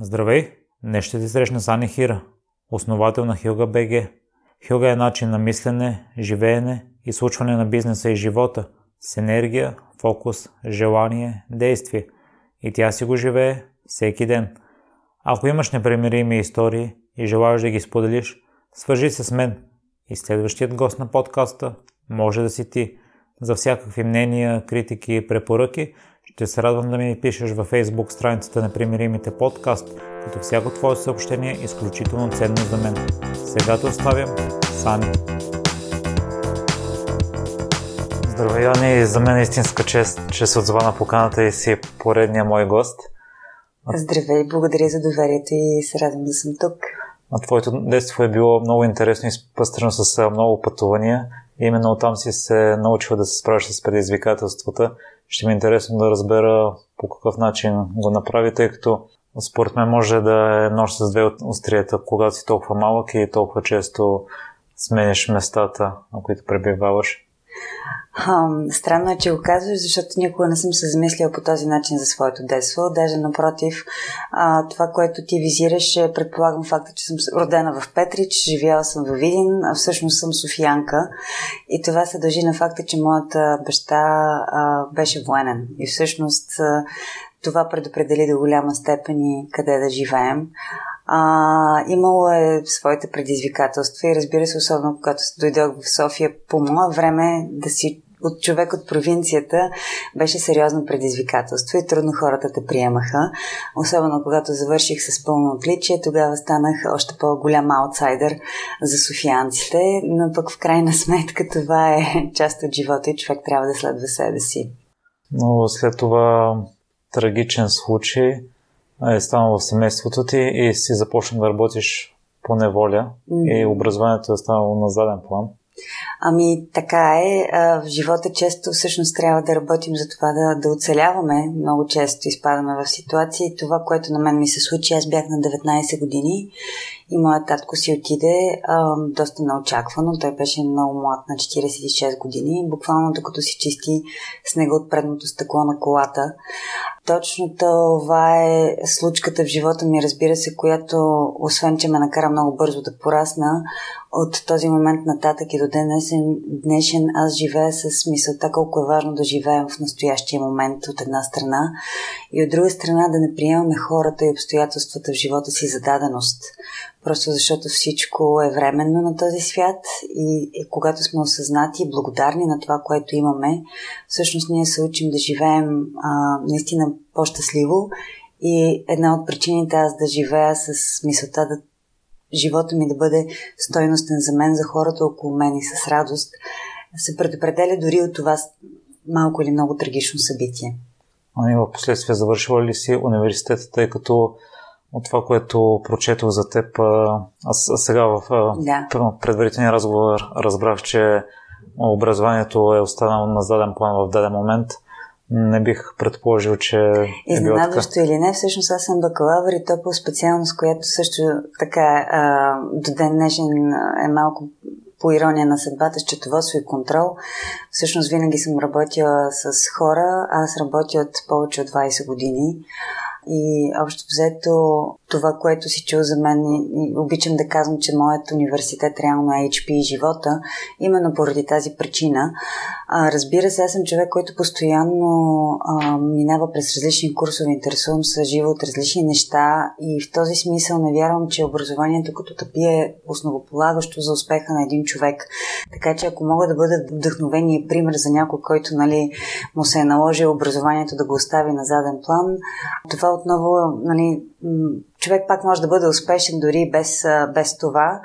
Здравей! Днес ще ти срещна с Ани Хира, основател на Хилга БГ. Хилга е начин на мислене, живеене и случване на бизнеса и живота с енергия, фокус, желание, действие. И тя си го живее всеки ден. Ако имаш непремирими истории и желаеш да ги споделиш, свържи се с мен и следващият гост на подкаста може да си ти. За всякакви мнения, критики и препоръки – ще се радвам да ми пишеш във Facebook страницата на Примиримите подкаст, като всяко твое съобщение е изключително ценно за мен. Сега те оставям сами. Здравей, Ани! За мен е истинска чест, че се отзова на поканата и си поредния мой гост. Здравей, благодаря за доверието и се радвам да съм тук. А твоето детство е било много интересно и спъстрено с много пътувания. Именно оттам си се научил да се справиш с предизвикателствата ще ми е интересно да разбера по какъв начин го направи, тъй като според мен може да е нож с две острията, когато си толкова малък и толкова често смениш местата, на които пребиваваш. Хм, странно е, че го казваш, защото никога не съм се замислила по този начин за своето детство. Даже напротив, а, това, което ти визираш, е, предполагам факта, че съм родена в Петрич, живяла съм в Видин, а всъщност съм софиянка. И това се дължи на факта, че моята баща а, беше военен. И всъщност а, това предопредели до голяма степен и къде да живеем. А, имало е своите предизвикателства и разбира се, особено когато дойдох в София по мое време да си от човек от провинцията беше сериозно предизвикателство и трудно хората те приемаха. Особено когато завърших с пълно отличие, тогава станах още по-голям аутсайдер за софианците, но пък в крайна сметка това е част от живота и човек трябва да следва себе си. Но след това трагичен случай е станал в семейството ти и си започна да работиш по неволя mm-hmm. и образованието е станало на заден план. Ами така е. В живота често всъщност трябва да работим за това да, да оцеляваме. Много често изпадаме в ситуации. Това, което на мен ми се случи, аз бях на 19 години и моят татко си отиде а, доста неочаквано. Той беше много млад, на 46 години. Буквално докато си чисти снега от предното стъкло на колата. Точно това е случката в живота ми, разбира се, която, освен че ме накара много бързо да порасна, от този момент нататък и до днешен, днешен аз живея с мисълта колко е важно да живеем в настоящия момент от една страна и от друга страна да не приемаме хората и обстоятелствата в живота си за даденост. Просто защото всичко е временно на този свят и, и когато сме осъзнати и благодарни на това, което имаме, всъщност ние се учим да живеем а, наистина по-щастливо и една от причините аз да живея с мисълта да живота ми да бъде стойностен за мен, за хората около мен и с радост, се предопределя дори от това малко или много трагично събитие. Ами в последствие завършила ли си университета, тъй като от това, което прочетох за теб, аз сега в да. предварителния разговор разбрах, че образованието е останало на заден план в даден момент. Не бих предположил, че. Е Изненадващо или не, всъщност аз съм бакалавър и то по специалност, която също така а, до ден днешен е малко по ирония на съдбата, счетоводство и контрол. Всъщност винаги съм работила с хора. Аз работя от повече от 20 години. И общо взето това, което си чул за мен, и, и обичам да казвам, че моят университет реално е HP и живота, именно поради тази причина. А, разбира се, аз съм човек, който постоянно а, минава през различни курсове, интересувам се живо от различни неща и в този смисъл не вярвам, че образованието като тъпи е основополагащо за успеха на един човек. Така че ако мога да бъда вдъхновение и пример за някой, който нали, му се е наложил образованието да го остави на заден план, това отново нали, човек пак може да бъде успешен дори без, без това.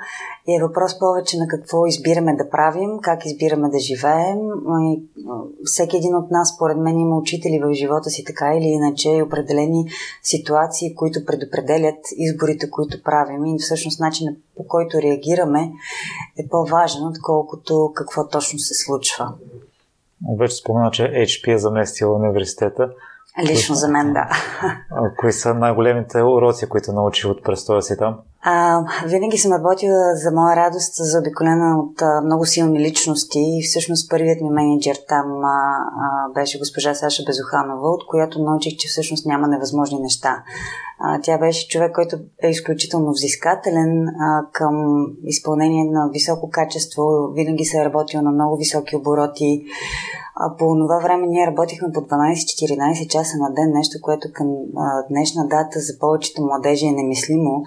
И е въпрос повече на какво избираме да правим, как избираме да живеем. И всеки един от нас, според мен, има учители в живота си така или иначе и определени ситуации, които предопределят изборите, които правим. И всъщност начинът по който реагираме е по-важен, отколкото какво точно се случва. Вече спомена, че HP е заместила университета. Лично за мен, да. Кои са най-големите уроци, които научи от престоя си там? А, винаги съм работила за моя радост, заобиколена от а, много силни личности и всъщност първият ми менеджер там а, а, беше госпожа Саша Безоханова, от която научих, че всъщност няма невъзможни неща. А, тя беше човек, който е изключително взискателен а, към изпълнение на високо качество. Винаги се е работил на много високи обороти. А по това време ние работихме по 12-14 часа на ден, нещо, което към а, днешна дата за повечето младежи е немислимо,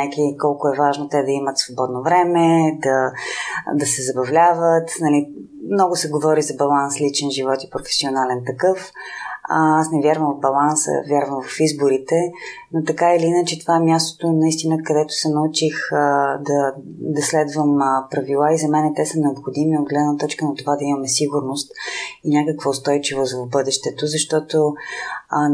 знайки колко е важно те да имат свободно време, да, да се забавляват. Нали, много се говори за баланс личен живот и професионален такъв. Аз не вярвам в баланса, вярвам в изборите, но така или иначе това е мястото наистина, където се научих а, да, да следвам а, правила. И за мен те са необходими от гледна точка на това да имаме сигурност и някаква устойчивост в бъдещето, защото а,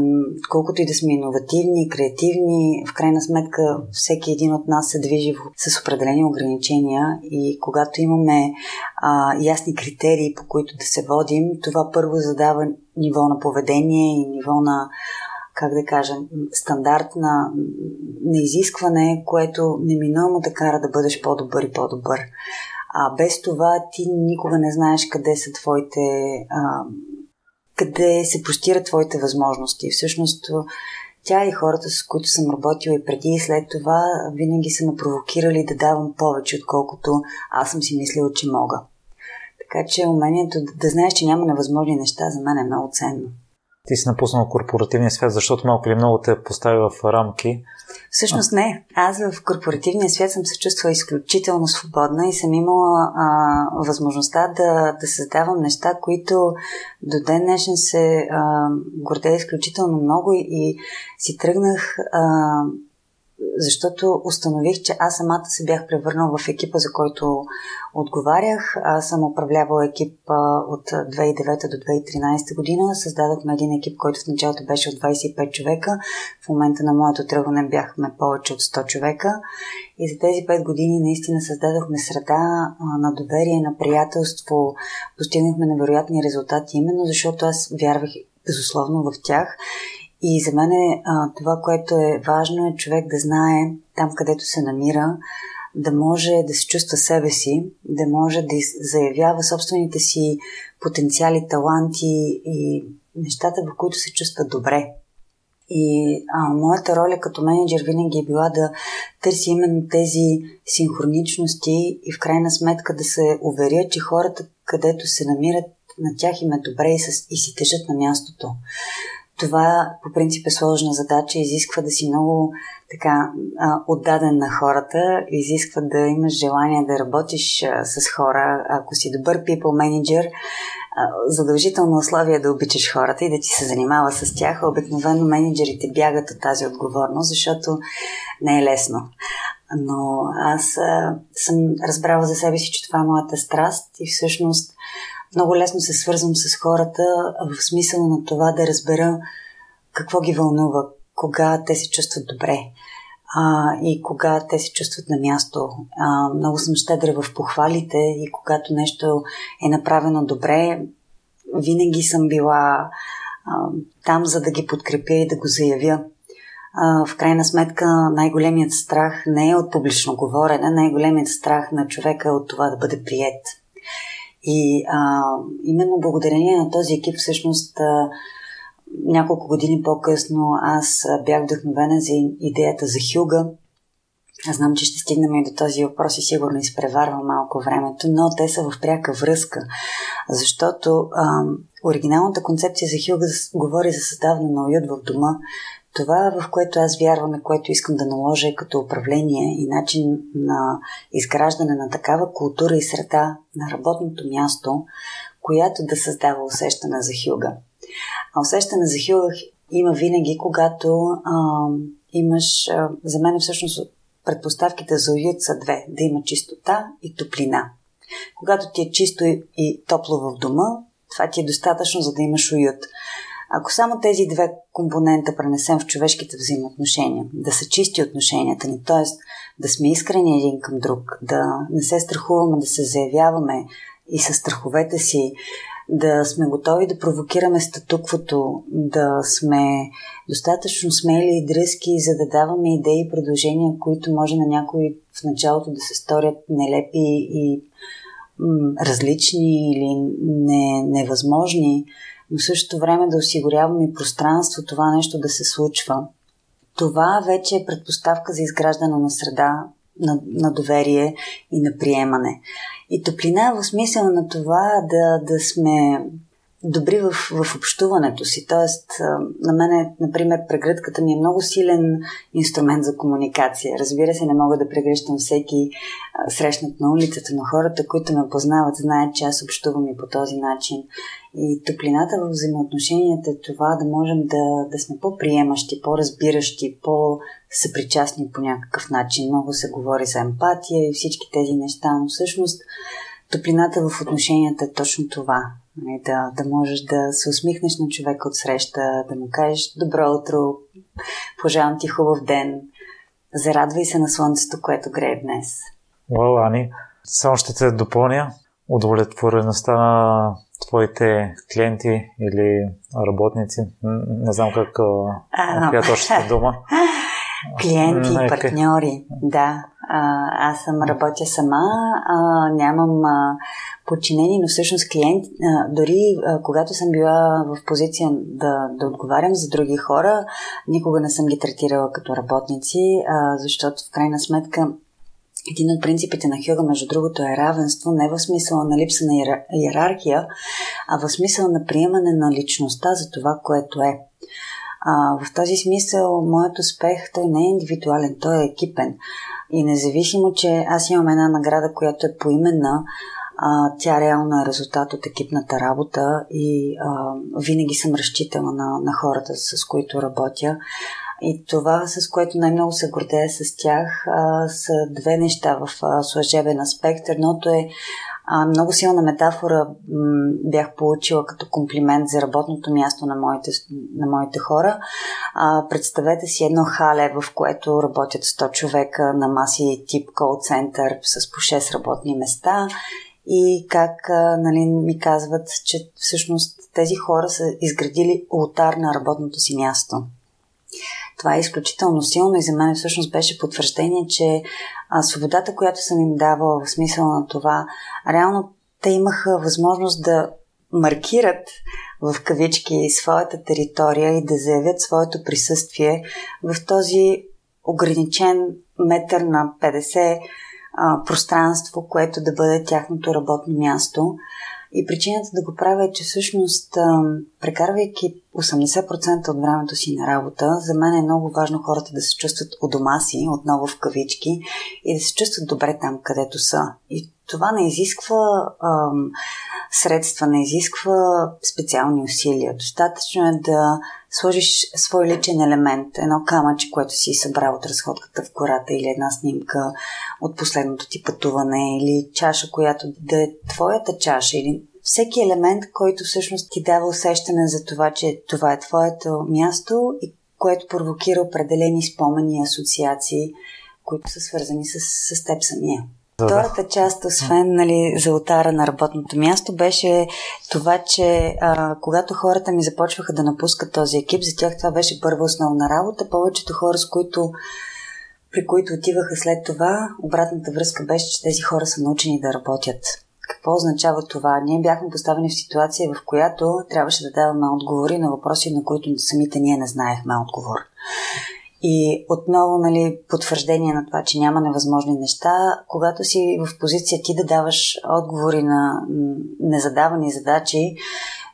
колкото и да сме иновативни, креативни, в крайна сметка всеки един от нас се движи с определени ограничения и когато имаме а, ясни критерии, по които да се водим, това първо задава ниво на поведение и ниво на как да кажа, стандарт на, на изискване, което неминуемо те кара да бъдеш по-добър и по-добър. А без това ти никога не знаеш къде са твоите. А, къде се простират твоите възможности. Всъщност, тя и хората, с които съм работила и преди и след това, винаги са ме провокирали да давам повече, отколкото аз съм си мислила, че мога. Така че умението да, да знаеш, че няма невъзможни неща, за мен е много ценно. Ти си напуснал корпоративния свят, защото малко или много те постави в рамки. Всъщност не. Аз в корпоративния свят съм се чувствала изключително свободна и съм имала а, възможността да, да създавам неща, които до ден днешен се а, гордея изключително много и, и си тръгнах а, защото установих, че аз самата се бях превърнала в екипа, за който отговарях. Аз съм управлявала екип от 2009 до 2013 година. Създадохме един екип, който в началото беше от 25 човека. В момента на моето тръгване бяхме повече от 100 човека. И за тези 5 години наистина създадохме среда на доверие, на приятелство. Постигнахме невероятни резултати, именно защото аз вярвах безусловно в тях и за мен е, а, това, което е важно е човек да знае там, където се намира, да може да се чувства себе си, да може да заявява собствените си потенциали, таланти и нещата, в които се чувства добре. И а, моята роля като менеджер винаги е била да търси именно тези синхроничности и в крайна сметка да се уверя, че хората, където се намират, на тях им е добре и, с, и си тежат на мястото. Това по принцип е сложна задача, изисква да си много така отдаден на хората, изисква да имаш желание да работиш с хора. Ако си добър people manager, задължително условие е да обичаш хората и да ти се занимава с тях. Обикновено менеджерите бягат от тази отговорност, защото не е лесно. Но аз съм разбрала за себе си, че това е моята страст и всъщност много лесно се свързвам с хората в смисъла на това да разбера какво ги вълнува, кога те се чувстват добре а, и кога те се чувстват на място. А, много съм щедра в похвалите и когато нещо е направено добре, винаги съм била а, там, за да ги подкрепя и да го заявя. А, в крайна сметка, най-големият страх не е от публично говорене, най-големият страх на човека е от това да бъде прият. И а, именно благодарение на този екип, всъщност, а, няколко години по-късно аз бях вдъхновена за идеята за Хюга. Аз знам, че ще стигнем и до този въпрос и сигурно изпреварвам малко времето, но те са в пряка връзка, защото а, оригиналната концепция за Хюга говори за създаване на уют в дома, това, в което аз вярвам и което искам да наложа като управление и начин на изграждане на такава култура и среда на работното място, която да създава усещане за хюга. А усещане за хюга има винаги, когато а, имаш, а, за мен всъщност предпоставките за уют са две. Да има чистота и топлина. Когато ти е чисто и топло в дома, това ти е достатъчно, за да имаш уют. Ако само тези две компонента пренесем в човешките взаимоотношения, да са чисти отношенията ни, т.е. да сме искрени един към друг, да не се страхуваме да се заявяваме и с страховете си, да сме готови да провокираме статуквото, да сме достатъчно смели и дръзки, за да даваме идеи и предложения, които може на някои в началото да се сторят нелепи и м- различни или не, невъзможни, но същото време да осигуряваме и пространство това нещо да се случва. това вече е предпоставка за изграждане на среда на, на доверие и на приемане. И топлина е в смисъл на това да, да сме добри в, в общуването си. Тоест, на мен, например, прегръдката ми е много силен инструмент за комуникация. Разбира се, не мога да прегръщам всеки срещнат на улицата, но хората, които ме познават, знаят, че аз общувам и по този начин. И топлината в взаимоотношенията е това да можем да, да сме по-приемащи, по-разбиращи, по-съпричастни по някакъв начин. Много се говори за емпатия и всички тези неща, но всъщност топлината в отношенията е точно това Нали, да, да можеш да се усмихнеш на човека от среща, да му кажеш добро утро, пожелавам ти хубав ден, зарадвай се на слънцето, което грее днес. Уау, Ани, само ще те допълня удовлетвореността на твоите клиенти или работници. Не знам как, а, коя точно дума. Клиенти, партньори, да. А, аз съм работя сама, а, нямам а, подчинени, но всъщност клиент, а, дори а, когато съм била в позиция да, да отговарям за други хора, никога не съм ги третирала като работници, а, защото в крайна сметка един от принципите на Хюга, между другото, е равенство, не в смисъла на липса на иерархия, а в смисъла на приемане на личността за това, което е. А, в този смисъл, моят успех, той не е индивидуален, той е екипен. И независимо, че аз имам една награда, която е поименна, а, тя реално е резултат от екипната работа и а, винаги съм разчитала на, на хората, с които работя. И това, с което най-много се гордея с тях, а, са две неща в а, слъжебен аспект. Едното е а, много силна метафора м- бях получила като комплимент за работното място на моите, на моите хора. А, представете си едно хале, в което работят 100 човека на маси тип кол център с по 6 работни места и как нали, ми казват, че всъщност тези хора са изградили ултар на работното си място. Това е изключително силно и за мен всъщност беше потвърждение, че а, свободата, която съм им давала в смисъл на това, реално те имаха възможност да маркират в кавички своята територия и да заявят своето присъствие в този ограничен метър на 50 а, пространство, което да бъде тяхното работно място. И причината да го правя е, че всъщност, прекарвайки 80% от времето си на работа, за мен е много важно хората да се чувстват у дома си, отново в кавички, и да се чувстват добре там, където са. И това не изисква ам, средства, не изисква специални усилия. Достатъчно е да сложиш свой личен елемент, едно камъче, което си събрал от разходката в кората или една снимка от последното ти пътуване или чаша, която да е твоята чаша или всеки елемент, който всъщност ти дава усещане за това, че това е твоето място и което провокира определени спомени и асоциации, които са свързани с, с теб самия. Втората част, освен нали, за отара на работното място, беше това, че а, когато хората ми започваха да напускат този екип, за тях това беше първа основна работа. Повечето хора, с които при които отиваха след това, обратната връзка беше, че тези хора са научени да работят. Какво означава това? Ние бяхме поставени в ситуация, в която трябваше да даваме отговори на въпроси, на които самите ние не знаехме отговор. И отново, нали, потвърждение на това, че няма невъзможни неща, когато си в позиция ти да даваш отговори на незадавани задачи,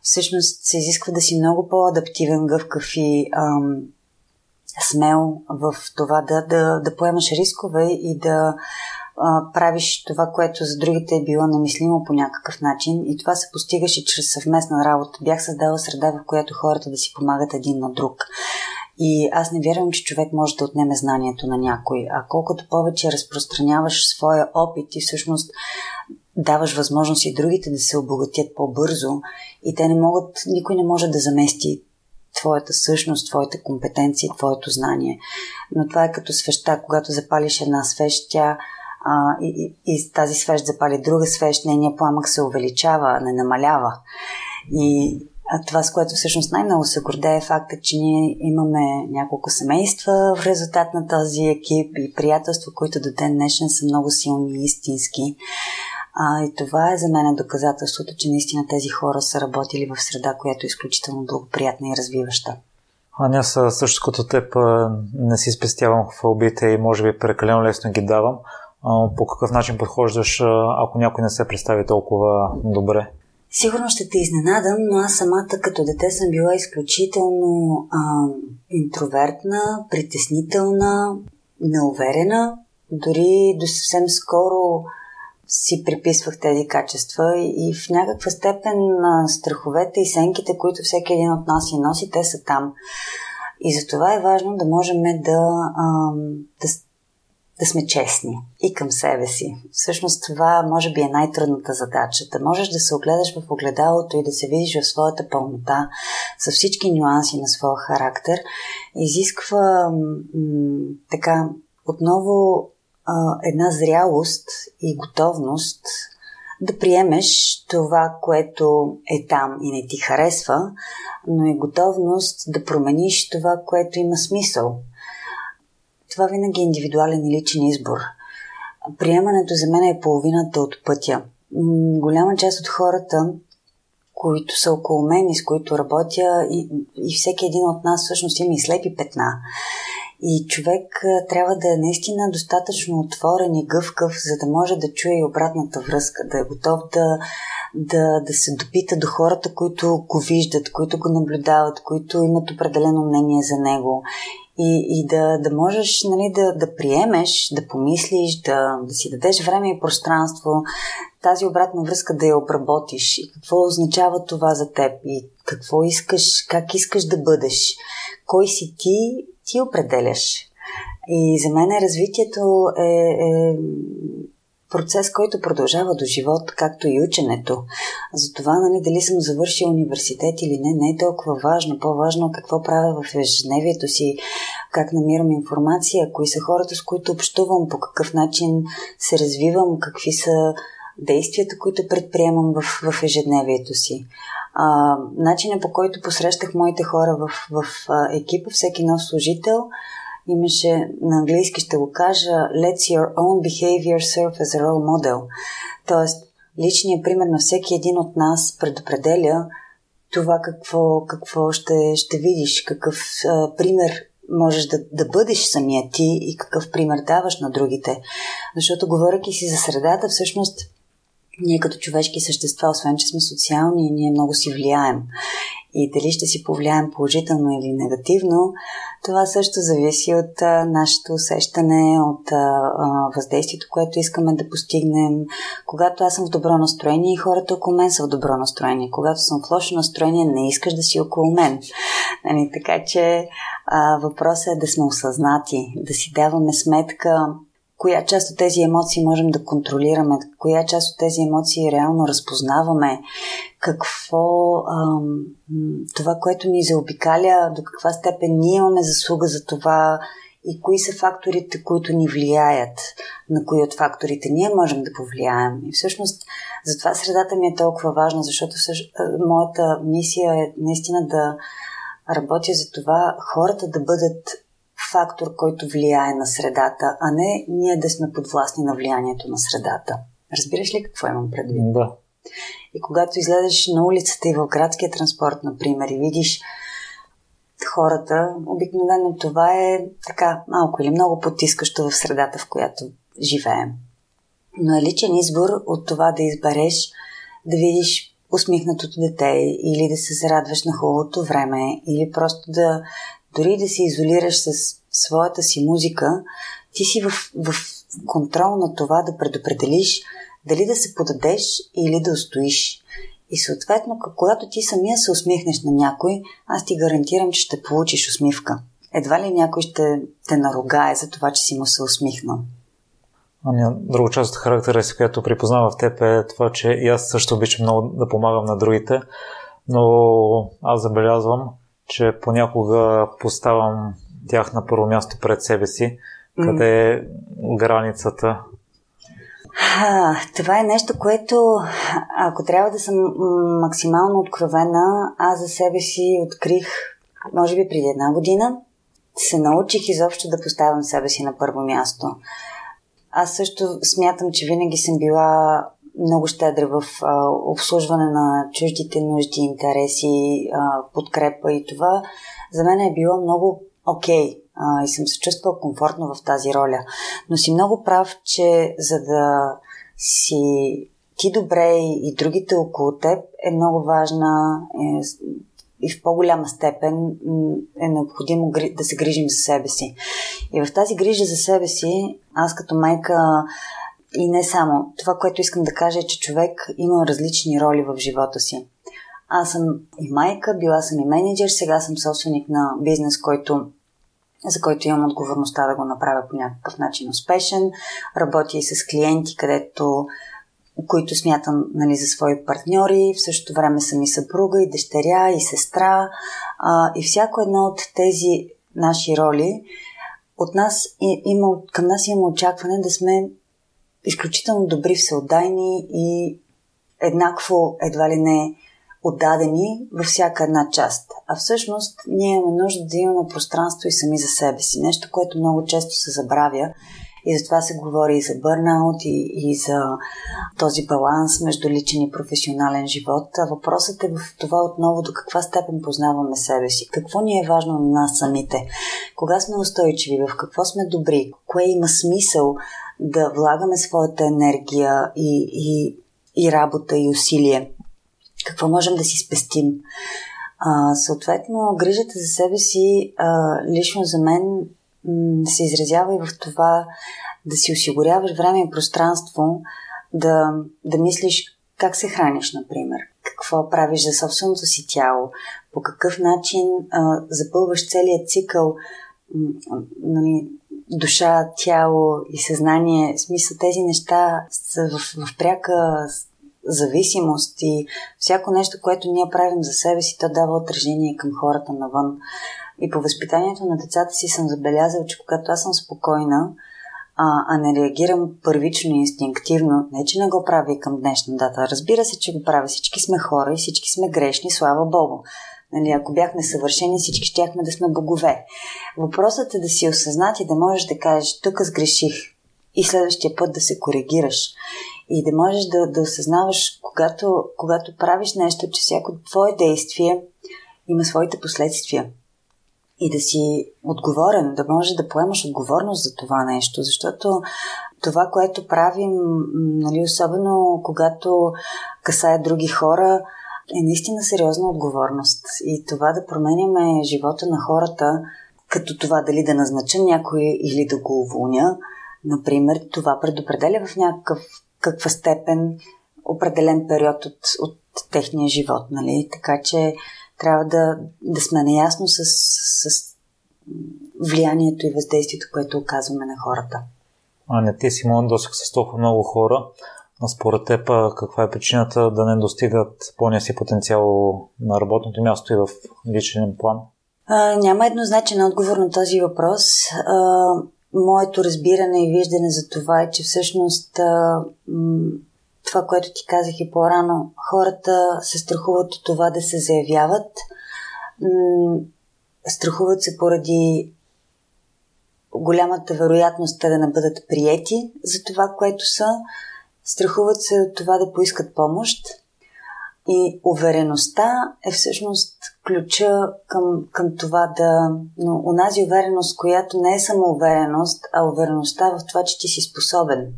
всъщност се изисква да си много по-адаптивен, гъвкав и ам, смел в това да, да, да поемаш рискове и да а, правиш това, което за другите е било немислимо по някакъв начин. И това се постигаше чрез съвместна работа. Бях създала среда, в която хората да си помагат един на друг. И аз не вярвам, че човек може да отнеме знанието на някой. А колкото повече разпространяваш своя опит и всъщност даваш възможност и другите да се обогатят по-бързо и те не могат, никой не може да замести твоята същност, твоите компетенции, твоето знание. Но това е като свеща, когато запалиш една свещ, тя а, и, и, и тази свещ запали друга свещ, нейният пламък се увеличава, не намалява. И а това, с което всъщност най-много се гордее е факта, че ние имаме няколко семейства в резултат на този екип и приятелства, които до ден днешен са много силни и истински. А, и това е за мен доказателството, че наистина тези хора са работили в среда, която е изключително благоприятна и развиваща. А аз също като теб не си спестявам хвалбите и може би прекалено лесно ги давам. По какъв начин подхождаш, ако някой не се представи толкова добре? Сигурно ще те изненадам, но аз самата като дете съм била изключително а, интровертна, притеснителна, неуверена. Дори до съвсем скоро си приписвах тези качества и в някаква степен страховете и сенките, които всеки един от нас си носи, те са там. И за това е важно да можем да, да, да сме честни и към себе си. Всъщност това може би е най-трудната задача. Да можеш да се огледаш в огледалото и да се видиш в своята пълнота, с всички нюанси на своя характер, изисква м- така отново а, една зрялост и готовност да приемеш това, което е там и не ти харесва, но и готовност да промениш това, което има смисъл. Това винаги е индивидуален и личен избор. Приемането за мен е половината от пътя. Голяма част от хората, които са около мен и с които работя, и, и всеки един от нас всъщност има и слепи петна. И човек трябва да е наистина достатъчно отворен и гъвкав, за да може да чуе и обратната връзка, да е готов да, да, да се допита до хората, които го виждат, които го наблюдават, които имат определено мнение за него. И, и да, да можеш нали, да, да приемеш, да помислиш, да, да си дадеш време и пространство, тази обратна връзка да я обработиш. И какво означава това за теб? И какво искаш, как искаш да бъдеш, кой си ти? Ти определяш. И за мен развитието е, е процес, който продължава до живот, както и ученето. Затова, нали, дали съм завършил университет или не, не е толкова важно. По-важно е какво правя в ежедневието си, как намирам информация, кои са хората, с които общувам, по какъв начин се развивам, какви са действията, които предприемам в, в ежедневието си. А, начинът по който посрещах моите хора в, в екипа, всеки нов служител, имаше на английски ще го кажа Let's your own behavior serve as a role model. Тоест, личният пример на всеки един от нас предопределя това какво, какво ще, ще видиш, какъв а, пример можеш да, да бъдеш самия ти и какъв пример даваш на другите. Защото, говоряки си за средата, всъщност ние като човешки същества, освен че сме социални, ние много си влияем. И дали ще си повлияем положително или негативно, това също зависи от а, нашето усещане, от а, въздействието, което искаме да постигнем. Когато аз съм в добро настроение и хората около мен са в добро настроение. Когато съм в лошо настроение, не искаш да си около мен. Нали, така че а, въпросът е да сме осъзнати, да си даваме сметка коя част от тези емоции можем да контролираме, коя част от тези емоции реално разпознаваме, какво ам, това, което ни заобикаля, до каква степен ние имаме заслуга за това и кои са факторите, които ни влияят, на кои от факторите ние можем да повлияем. И всъщност затова средата ми е толкова важна, защото също, моята мисия е наистина да работя за това хората да бъдат фактор, който влияе на средата, а не ние да сме подвластни на влиянието на средата. Разбираш ли какво имам предвид? Да. И когато излезеш на улицата и в градския транспорт, например, и видиш хората, обикновено това е така малко или много потискащо в средата, в която живеем. Но е личен избор от това да избереш да видиш усмихнатото дете или да се зарадваш на хубавото време или просто да дори да се изолираш с своята си музика, ти си в, в контрол на това да предопределиш дали да се подадеш или да устоиш. И съответно, когато ти самия се усмихнеш на някой, аз ти гарантирам, че ще получиш усмивка. Едва ли някой ще те наругае за това, че си му се усмихнал. Ами, друга част от характера си, която припознава в теб е това, че и аз също обичам много да помагам на другите, но аз забелязвам, че понякога поставям тях на първо място пред себе си. Къде е границата? А, това е нещо, което, ако трябва да съм максимално откровена, аз за себе си открих, може би преди една година, се научих изобщо да поставям себе си на първо място. Аз също смятам, че винаги съм била много щедра в а, обслужване на чуждите нужди, интереси, а, подкрепа и това за мен е било много окей okay, и съм се чувствала комфортно в тази роля. Но си много прав, че за да си ти добре и другите около теб е много важна е, и в по-голяма степен е необходимо да се грижим за себе си. И в тази грижа за себе си, аз като майка и не само, това, което искам да кажа е, че човек има различни роли в живота си. Аз съм и майка, била съм и менеджер, сега съм собственик на бизнес, който за който имам отговорността да го направя по някакъв начин успешен. Работя и с клиенти, където които смятам нали, за свои партньори. В същото време съм и съпруга, и дъщеря, и сестра. А, и всяко едно от тези наши роли от нас има, към нас има очакване да сме изключително добри, всеотдайни и еднакво, едва ли не, отдадени във всяка една част. А всъщност ние имаме нужда да имаме пространство и сами за себе си. Нещо, което много често се забравя и затова се говори и за бърнаут, и, и за този баланс между личен и професионален живот. А въпросът е в това отново до каква степен познаваме себе си. Какво ни е важно на нас самите? Кога сме устойчиви? В какво сме добри? Кое има смисъл да влагаме своята енергия и, и, и работа и усилие? Какво можем да си спестим? А, съответно, грижата за себе си, а, лично за мен, се изразява и в това да си осигуряваш време и пространство да, да мислиш как се храниш, например, какво правиш за собственото си тяло, по какъв начин а, запълваш целият цикъл нали, душа, тяло и съзнание. В смисъл тези неща са в, в пряка зависимост и всяко нещо, което ние правим за себе си, то дава отражение към хората навън. И по възпитанието на децата си съм забелязал, че когато аз съм спокойна, а, а не реагирам първично и инстинктивно, не че не го правя и към днешна дата. Разбира се, че го правя. Всички сме хора и всички сме грешни, слава Богу. Нали, ако бяхме съвършени, всички щяхме да сме богове. Въпросът е да си осъзнат и да можеш да кажеш, тук сгреших и следващия път да се коригираш. И да можеш да, да осъзнаваш, когато, когато правиш нещо, че всяко твое действие има своите последствия и да си отговорен, да можеш да поемаш отговорност за това нещо, защото това, което правим, нали, особено когато касае други хора, е наистина сериозна отговорност. И това да променяме живота на хората, като това дали да назнача някой или да го уволня, например, това предопределя в някакъв каква степен определен период от, от техния живот. Нали? Така че трябва да, да сме наясно с, с влиянието и въздействието, което оказваме на хората. А не ти, Симон, досег с толкова много хора. А според теб, каква е причината да не достигат пълния си потенциал на работното място и в личен план? А, няма еднозначен отговор на този въпрос. А, моето разбиране и виждане за това е, че всъщност а, м- това, което ти казах и по-рано, хората се страхуват от това да се заявяват. М- страхуват се поради голямата вероятност да не бъдат приети за това, което са. Страхуват се от това да поискат помощ. И увереността е всъщност ключа към, към това да... Но унази увереност, която не е само увереност, а увереността в това, че ти си способен.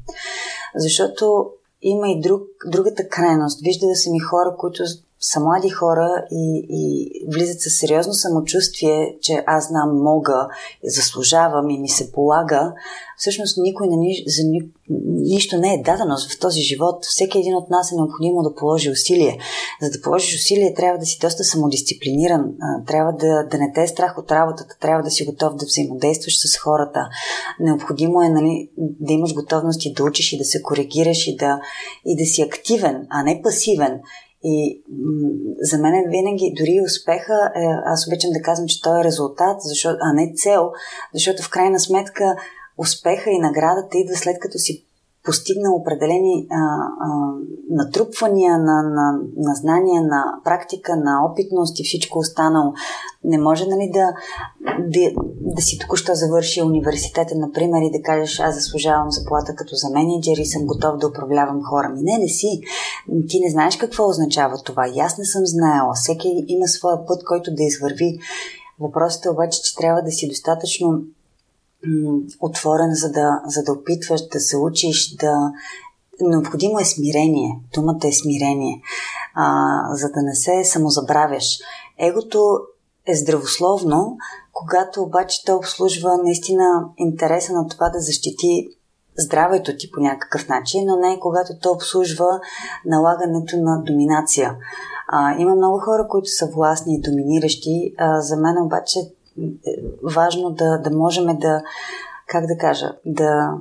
Защото има и друг, другата крайност. Виждала съм и хора, които са млади хора и, и влизат със сериозно самочувствие, че аз знам, мога, заслужавам и ми се полага, всъщност никой ни, за ни, нищо не е дадено в този живот. Всеки един от нас е необходимо да положи усилие. За да положиш усилие, трябва да си доста самодисциплиниран, трябва да, да не те е страх от работата, трябва да си готов да взаимодействаш с хората. Необходимо е нали, да имаш готовност и да учиш и да се коригираш и да, и да си активен, а не пасивен. И м- за мен винаги, дори успеха, е, аз обичам да казвам, че той е резултат, защото, а не цел, защото в крайна сметка успеха и наградата идва след като си постигнал определени а, а, натрупвания на, на, на знания, на практика, на опитност и всичко останало. Не може нали, да, да, да си току-що завърши университета, например, и да кажеш, аз заслужавам заплата като за менеджер и съм готов да управлявам хора. Ми не, не си. Ти не знаеш какво означава това. И аз не съм знаела. Всеки има своя път, който да извърви Въпросът е обаче, че трябва да си достатъчно отворен, за да, за да опитваш, да се учиш, да. Необходимо е смирение. Думата е смирение. А, за да не се самозабравяш. Егото е здравословно, когато обаче то обслужва наистина интереса на това да защити здравето ти по някакъв начин, но не когато то обслужва налагането на доминация. А, има много хора, които са властни и доминиращи. А, за мен обаче важно да, да можем да, как да кажа, да...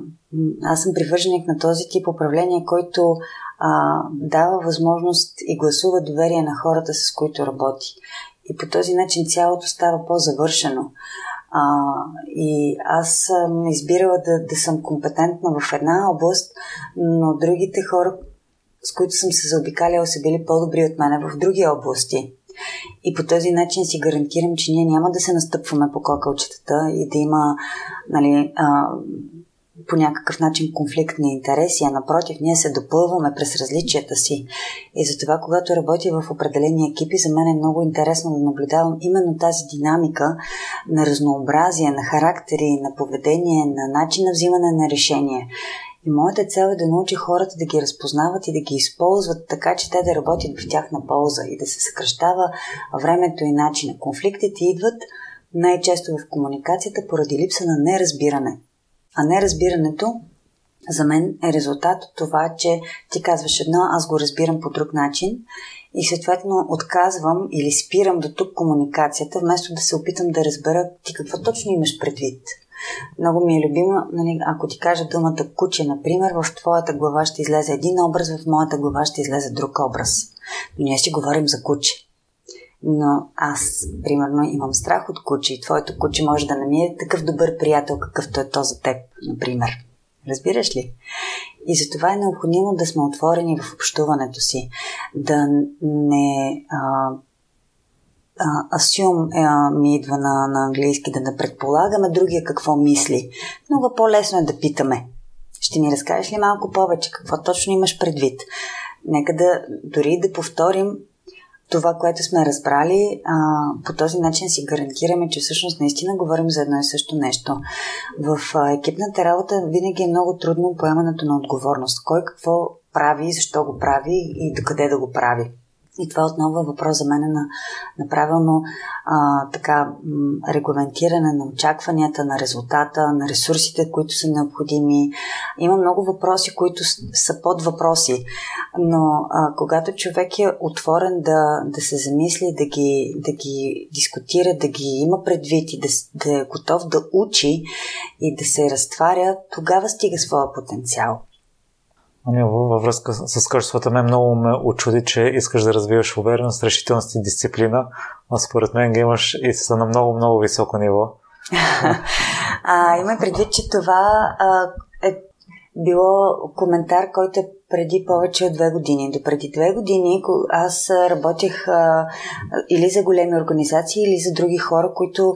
Аз съм привърженик на този тип управление, който а, дава възможност и гласува доверие на хората, с които работи. И по този начин цялото става по-завършено. А, и аз съм избирала да, да съм компетентна в една област, но другите хора, с които съм се заобикаляла, са били по-добри от мене в други области. И по този начин си гарантирам, че ние няма да се настъпваме по кокълчетата и да има нали, а, по някакъв начин конфликт на интереси, а напротив, ние се допълваме през различията си. И затова, когато работя в определени екипи, за мен е много интересно да наблюдавам именно тази динамика на разнообразие, на характери, на поведение, на начин на взимане на решение. И моята цел е да науча хората да ги разпознават и да ги използват така, че те да работят в тяхна полза и да се съкръщава времето и начина. Конфликтите идват най-често в комуникацията поради липса на неразбиране. А неразбирането за мен е резултат от това, че ти казваш едно, аз го разбирам по друг начин и съответно отказвам или спирам до тук комуникацията, вместо да се опитам да разбера ти какво точно имаш предвид. Много ми е любима, нали, ако ти кажа думата куче, например, в твоята глава ще излезе един образ, в моята глава ще излезе друг образ. Ние си говорим за куче. Но аз, примерно, имам страх от куче и твоето куче може да не ми е такъв добър приятел, какъвто е то за теб, например. Разбираш ли? И затова е необходимо да сме отворени в общуването си, да не а, асюм ми идва на, на английски да не предполагаме другия какво мисли. Много по-лесно е да питаме. Ще ми разкажеш ли малко повече какво точно имаш предвид? Нека да дори да повторим това, което сме разбрали, а, по този начин си гарантираме, че всъщност наистина говорим за едно и също нещо. В а, екипната работа винаги е много трудно поемането на отговорност. Кой какво прави, защо го прави и докъде да го прави. И това отново е въпрос за мен на, на правилно а, така, регламентиране на очакванията, на резултата, на ресурсите, които са необходими. Има много въпроси, които са под въпроси, но а, когато човек е отворен да, да се замисли, да ги, да ги дискутира, да ги има предвид и да, да е готов да учи и да се разтваря, тогава стига своя потенциал. Във връзка с качествата мен много ме очуди, че искаш да развиваш увереност, решителност и дисциплина, а според мен ги имаш и са на много, много високо ниво. а, има предвид, че това а, е било коментар, който е преди повече от две години. До преди две години аз работех а, или за големи организации, или за други хора, които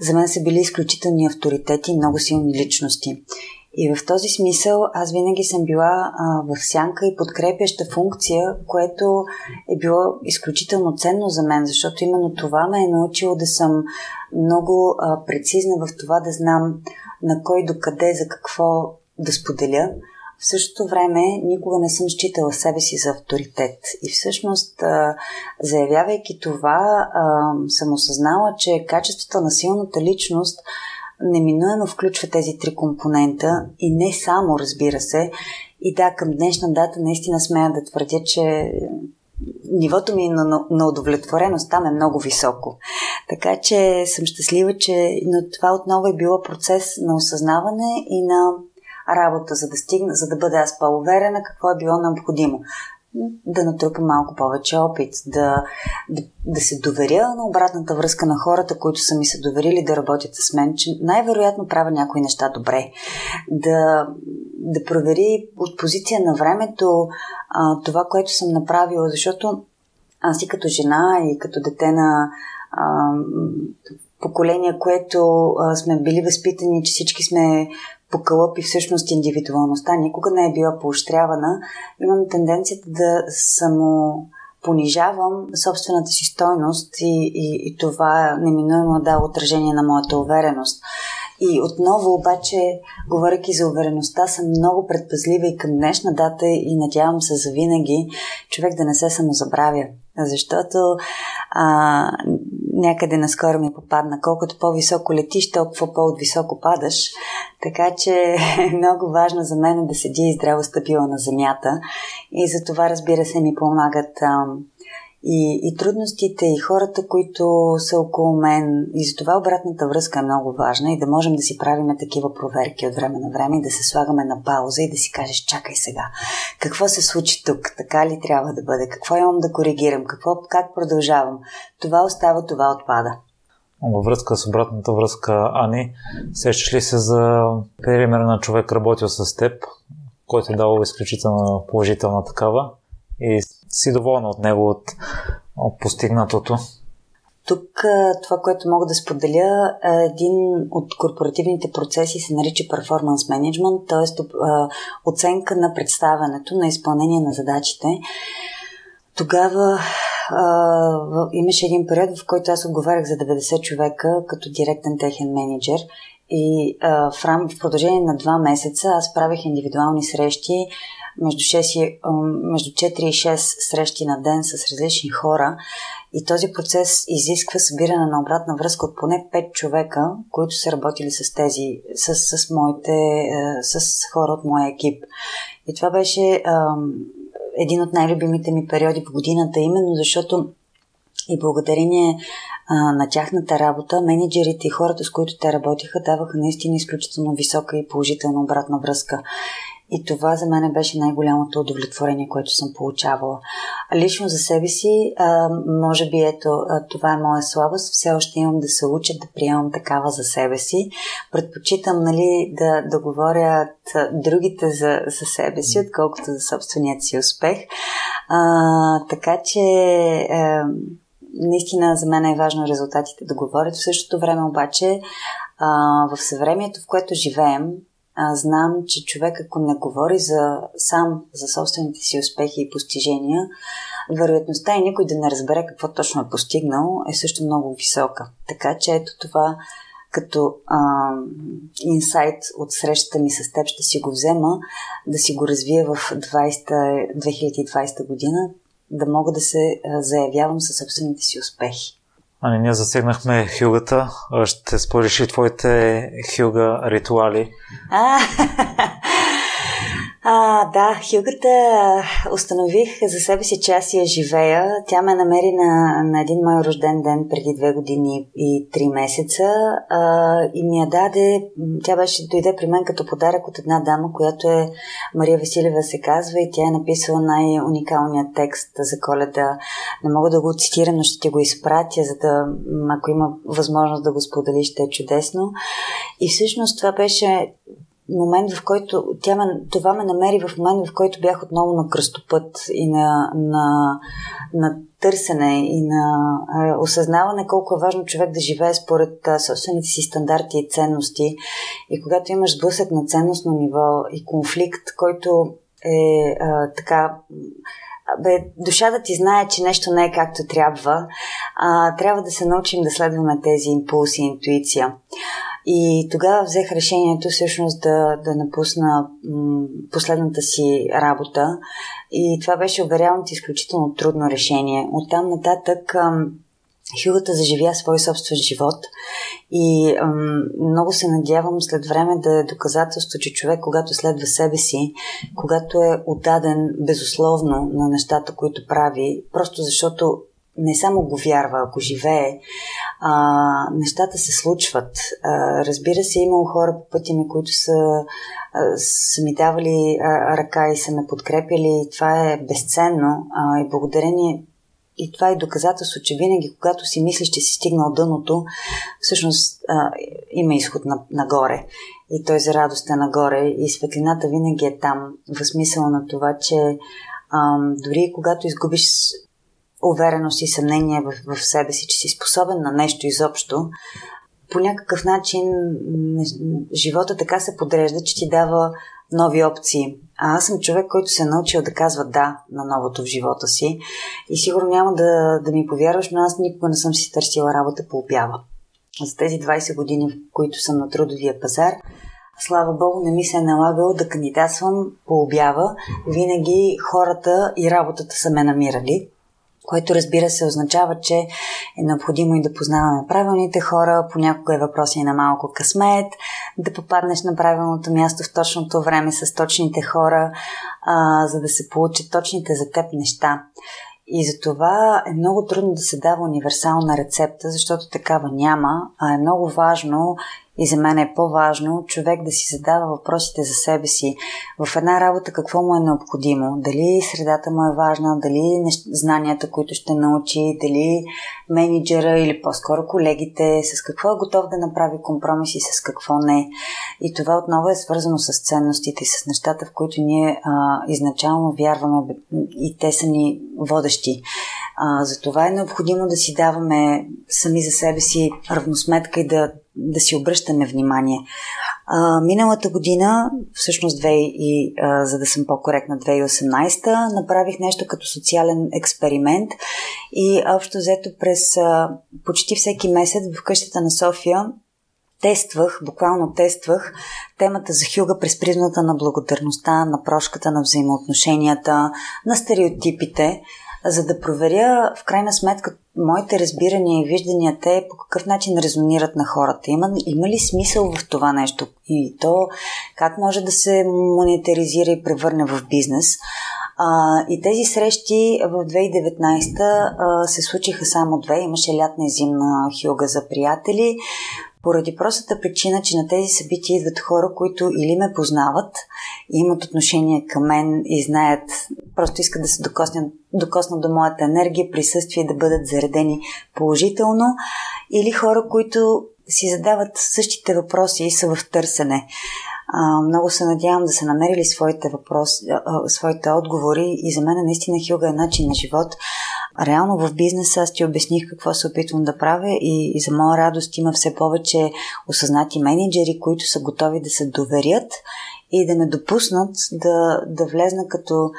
за мен са били изключителни авторитети, много силни личности. И в този смисъл аз винаги съм била а, в сянка и подкрепяща функция, което е било изключително ценно за мен, защото именно това ме е научило да съм много а, прецизна в това да знам на кой докъде, за какво да споделя. В същото време никога не съм считала себе си за авторитет. И всъщност, заявявайки това, съм осъзнала, че качеството на силната личност – неминуемо включва тези три компонента и не само, разбира се. И да, към днешна дата наистина смея да твърдя, че нивото ми на, на удовлетвореност там е много високо. Така че съм щастлива, че но това отново е било процес на осъзнаване и на работа, за да стигна, за да бъда аз по-уверена какво е било необходимо да натрупа малко повече опит, да, да, да се доверя на обратната връзка на хората, които са ми се доверили да работят с мен, че най-вероятно правя някои неща добре. Да, да провери от позиция на времето а, това, което съм направила, защото аз и като жена, и като дете на а, поколение, което а, сме били възпитани, че всички сме по кълъп и всъщност индивидуалността никога не е била поощрявана, имам тенденцията да само понижавам собствената си стойност и, и, и това неминуемо дава отражение на моята увереност. И отново обаче, говоряки за увереността, съм много предпазлива и към днешна дата и надявам се за винаги човек да не се самозабравя. Защото а, някъде наскоро ми попадна, колкото по-високо летиш, толкова по-високо падаш. Така че е много важно за мен да седи здраво стъпила на земята. И за това, разбира се, ми помагат а, и, и трудностите, и хората, които са около мен. И за това обратната връзка е много важна и да можем да си правиме такива проверки от време на време и да се слагаме на пауза и да си кажеш, чакай сега, какво се случи тук, така ли трябва да бъде, какво имам да коригирам, какво, как продължавам. Това остава, това отпада. Във връзка с обратната връзка, Ани, сещаш ли се за пример на човек работил с теб, който е дал изключително положителна такава и си доволна от него, от, от постигнатото? Тук това, което мога да споделя, е един от корпоративните процеси се нарича performance management, т.е. оценка на представянето, на изпълнение на задачите. Тогава имаше един период, в който аз отговарях за 90 човека като директен техен менеджер и а, в, рам, в продължение на два месеца аз правих индивидуални срещи между, 6, между 4 и 6 срещи на ден с различни хора. И този процес изисква събиране на обратна връзка от поне 5 човека, които са работили с тези, с, с, моите, с хора от моя екип. И това беше един от най-любимите ми периоди в годината, именно защото и благодарение а, на тяхната работа, менеджерите и хората, с които те работиха, даваха наистина изключително висока и положителна обратна връзка. И това за мен беше най-голямото удовлетворение, което съм получавала. Лично за себе си, може би ето, това е моя слабост. Все още имам да се уча да приемам такава за себе си. Предпочитам нали, да, да говорят другите за, за себе си, отколкото за собственият си успех. А, така че. А, наистина за мен е важно резултатите да говорят. В същото време обаче а, в съвремието, в което живеем, а, знам, че човек, ако не говори за, сам за собствените си успехи и постижения, вероятността и никой да не разбере какво точно е постигнал е също много висока. Така че ето това като а, инсайт от срещата ми с теб ще си го взема, да си го развия в 20, 2020 година, да мога да се заявявам със собствените си успехи. Ани, ние засегнахме хюгата. Ще спориш и твоите хюга ритуали. А, да, Хюгата установих за себе си, че аз я живея. Тя ме намери на, на един мой рожден ден преди две години и три месеца а, и ми я даде, тя беше, дойде при мен като подарък от една дама, която е Мария Василева се казва и тя е написала най-уникалният текст за коледа. Не мога да го цитирам, но ще ти го изпратя, за да, ако има възможност да го сподели, ще е чудесно. И всъщност това беше момент, в който тя ме, това ме намери в момент, в който бях отново на кръстопът и на, на, на търсене и на е, осъзнаване колко е важно човек да живее според е, собствените си стандарти и ценности. И когато имаш сблъсък на ценностно ниво и конфликт, който е е така бе, душата ти знае, че нещо не е както трябва, а, трябва да се научим да следваме тези импулси и интуиция. И тогава взех решението всъщност да, да напусна последната си работа. И това беше, уверявам ти, изключително трудно решение. Оттам нататък Хюгата заживя свой собствен живот и м- много се надявам след време да е доказателство, че човек, когато следва себе си, когато е отдаден безусловно на нещата, които прави, просто защото не само го вярва, ако живее, а, нещата се случват. А, разбира се, имало хора по пътя ми, които са, а, са ми давали а, ръка и са ме подкрепили. Това е безценно а, и благодарение и това е доказателство, че винаги, когато си мислиш, че си стигнал дъното, всъщност а, има изход на, нагоре. И той за радост е нагоре. И светлината винаги е там. В смисъл на това, че а, дори когато изгубиш увереност и съмнение в, в себе си, че си способен на нещо изобщо, по някакъв начин живота така се подрежда, че ти дава нови опции. А аз съм човек, който се е научил да казва да на новото в живота си. И сигурно няма да, да ми повярваш, но аз никога не съм си търсила работа по обява. За тези 20 години, в които съм на трудовия пазар, слава Богу, не ми се е налагало да кандидатствам по обява. Винаги хората и работата са ме намирали което разбира се означава, че е необходимо и да познаваме правилните хора, понякога е въпрос и на малко късмет, да попаднеш на правилното място в точното време с точните хора, а, за да се получат точните за теб неща. И за това е много трудно да се дава универсална рецепта, защото такава няма, а е много важно и за мен е по-важно човек да си задава въпросите за себе си. В една работа какво му е необходимо? Дали средата му е важна, дали знанията, които ще научи, дали менеджера или по-скоро колегите, с какво е готов да направи компромиси, с какво не. И това отново е свързано с ценностите и с нещата, в които ние а, изначално вярваме и те са ни водещи. Затова е необходимо да си даваме сами за себе си равносметка и да, да си обръщаме внимание. А, миналата година, всъщност 2, и, а, за да съм по-коректна, 2018, направих нещо като социален експеримент и общо взето през а, почти всеки месец в къщата на София тествах, буквално тествах темата за Хюга през призмата на благодарността, на прошката, на взаимоотношенията, на стереотипите – за да проверя в крайна сметка моите разбирания и виждания те по какъв начин резонират на хората. Има, има ли смисъл в това нещо? И то как може да се монетаризира и превърне в бизнес? А, и тези срещи в 2019 а, се случиха само две. Имаше лятна и зимна хюга за приятели. Поради простата причина, че на тези събития идват хора, които или ме познават, имат отношение към мен и знаят, просто искат да се докоснат, докоснат до моята енергия, присъствие, да бъдат заредени положително, или хора, които си задават същите въпроси и са в търсене. А, много се надявам да са намерили своите въпроси, а, своите отговори и за мен наистина Хюга е начин на живот. Реално в бизнеса аз ти обясних какво се опитвам да правя и, и за моя радост има все повече осъзнати менеджери, които са готови да се доверят и да ме допуснат да, да влезна като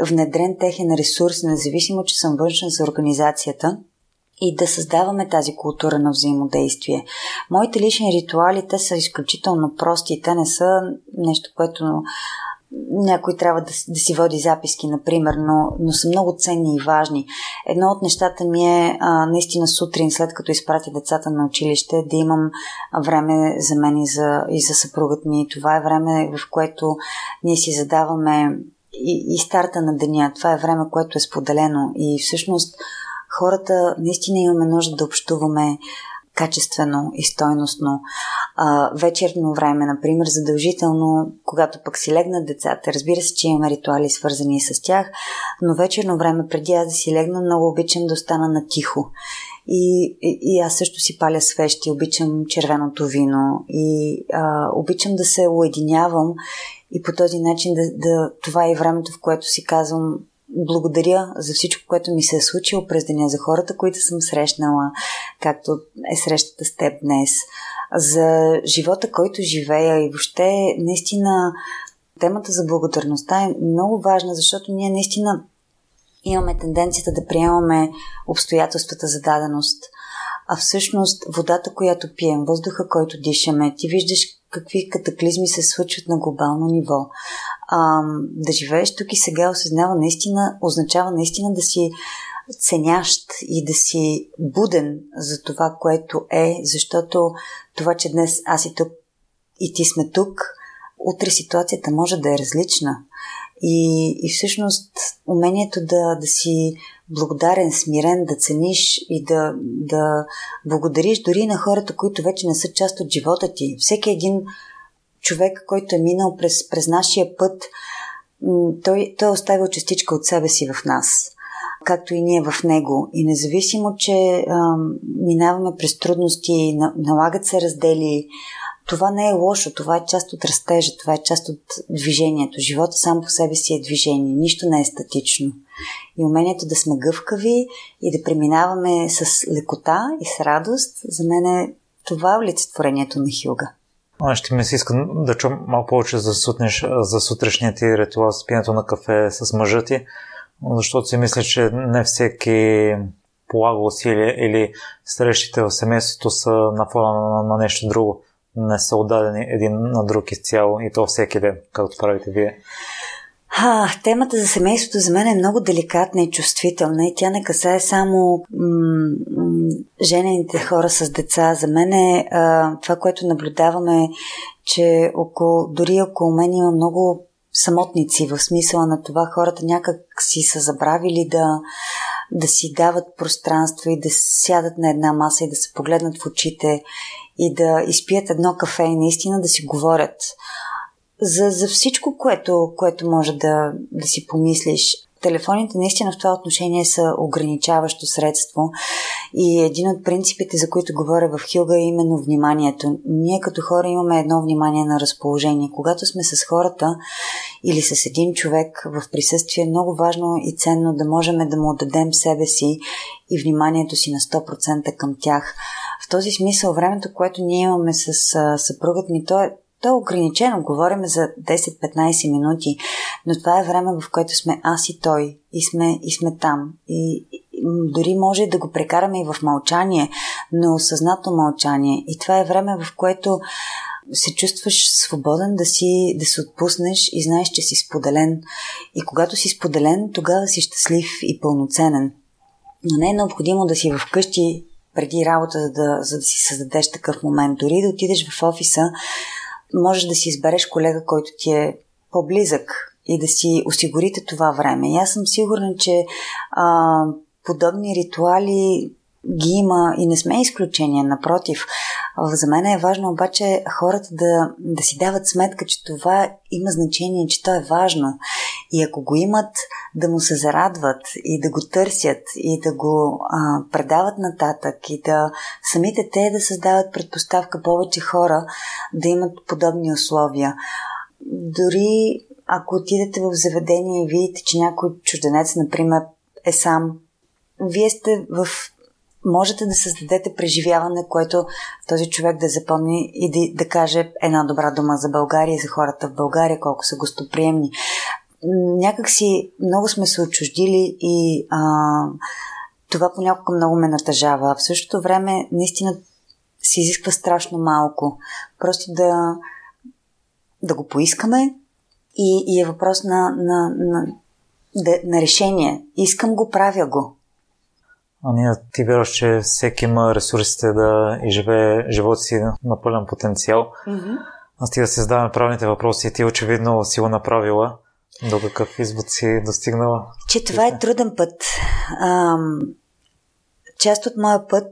внедрен техен ресурс, независимо, че съм външна за организацията и да създаваме тази култура на взаимодействие. Моите лични ритуали, те са изключително прости. Те не са нещо, което някой трябва да, да си води записки, например, но, но са много ценни и важни. Едно от нещата ми е а, наистина сутрин, след като изпратя децата на училище, да имам време за мен и за, и за съпругът ми. Това е време, в което ние си задаваме и, и старта на деня. Това е време, което е споделено и всъщност хората наистина имаме нужда да общуваме качествено и стойностно. А, вечерно време, например, задължително, когато пък си легнат децата, разбира се, че имаме ритуали свързани с тях, но вечерно време, преди аз да си легна, много обичам да остана на тихо. И, и, и аз също си паля свещи, обичам червеното вино и а, обичам да се уединявам и по този начин да, да, това е времето, в което си казвам благодаря за всичко, което ми се е случило през деня, за хората, които съм срещнала, както е срещата с теб днес, за живота, който живея и въобще наистина темата за благодарността е много важна, защото ние наистина имаме тенденцията да приемаме обстоятелствата за даденост. А всъщност водата, която пием, въздуха, който дишаме, ти виждаш какви катаклизми се случват на глобално ниво. А, да живееш тук и сега осъзнава наистина, означава наистина да си ценящ и да си буден за това, което е, защото това, че днес аз и тук и ти сме тук, утре ситуацията може да е различна. И, и всъщност умението да, да си благодарен, смирен, да цениш и да, да благодариш дори на хората, които вече не са част от живота ти. Всеки един човек, който е минал през, през нашия път, той, той е оставил частичка от себе си в нас, както и ние в него. И независимо, че а, минаваме през трудности, налагат се раздели, това не е лошо, това е част от растежа, това е част от движението. Живота сам по себе си е движение, нищо не е статично. И умението да сме гъвкави и да преминаваме с лекота и с радост, за мен е това олицетворението на. Аз ще ми се иска да чум малко повече за, сутнеш, за сутрешния ти ритуал с пиенето на кафе с мъжа ти, защото си мисля, че не всеки полага усилия или срещите в семейството са на фона на, на нещо друго. Не са отдадени един на друг изцяло и то всеки ден, както правите вие. А, темата за семейството за мен е много деликатна и чувствителна и тя не касае само м- м- женените хора с деца. За мен е а, това, което наблюдаваме, че около, дори около мен има много самотници, в смисъла на това хората някак си са забравили да, да си дават пространство и да сядат на една маса и да се погледнат в очите и да изпият едно кафе и наистина да си говорят за, за всичко, което, което може да, да си помислиш. Телефоните наистина в това отношение са ограничаващо средство и един от принципите, за които говоря в Хилга е именно вниманието. Ние като хора имаме едно внимание на разположение. Когато сме с хората или с един човек в присъствие, е много важно и ценно да можем да му отдадем себе си и вниманието си на 100% към тях. В този смисъл, времето, което ние имаме с съпругът ми, то е то е ограничено, говорим за 10-15 минути, но това е време, в което сме аз и той и сме, и сме там. И, и дори може да го прекараме и в мълчание, но осъзнато мълчание. И това е време, в което се чувстваш свободен да си, да се отпуснеш и знаеш, че си споделен. И когато си споделен, тогава си щастлив и пълноценен. Но не е необходимо да си вкъщи преди работа, за да, за да си създадеш такъв момент. Дори да отидеш в офиса, можеш да си избереш колега, който ти е по-близък и да си осигурите това време. И аз съм сигурна, че а, подобни ритуали ги има и не сме изключение, напротив. За мен е важно обаче хората да, да си дават сметка, че това има значение, че то е важно. И ако го имат, да му се зарадват и да го търсят и да го а, предават нататък и да самите те да създават предпоставка повече хора да имат подобни условия. Дори ако отидете в заведение и видите, че някой чужденец, например, е сам, вие сте в можете да създадете преживяване, което този човек да запомни и да, да каже една добра дума за България и за хората в България, колко са гостоприемни. Някак си много сме се отчуждили и а, това понякога много ме натъжава. В същото време, наистина, се изисква страшно малко. Просто да, да го поискаме и, и е въпрос на, на, на, на, на решение. Искам го, правя го. А ние ти вярваш, че всеки има ресурсите да изживее живота си на пълен потенциал. Mm-hmm. А стига да си задаваме правилните въпроси ти очевидно си го направила. До какъв извод си достигнала? Че това е труден път. Част от моя път,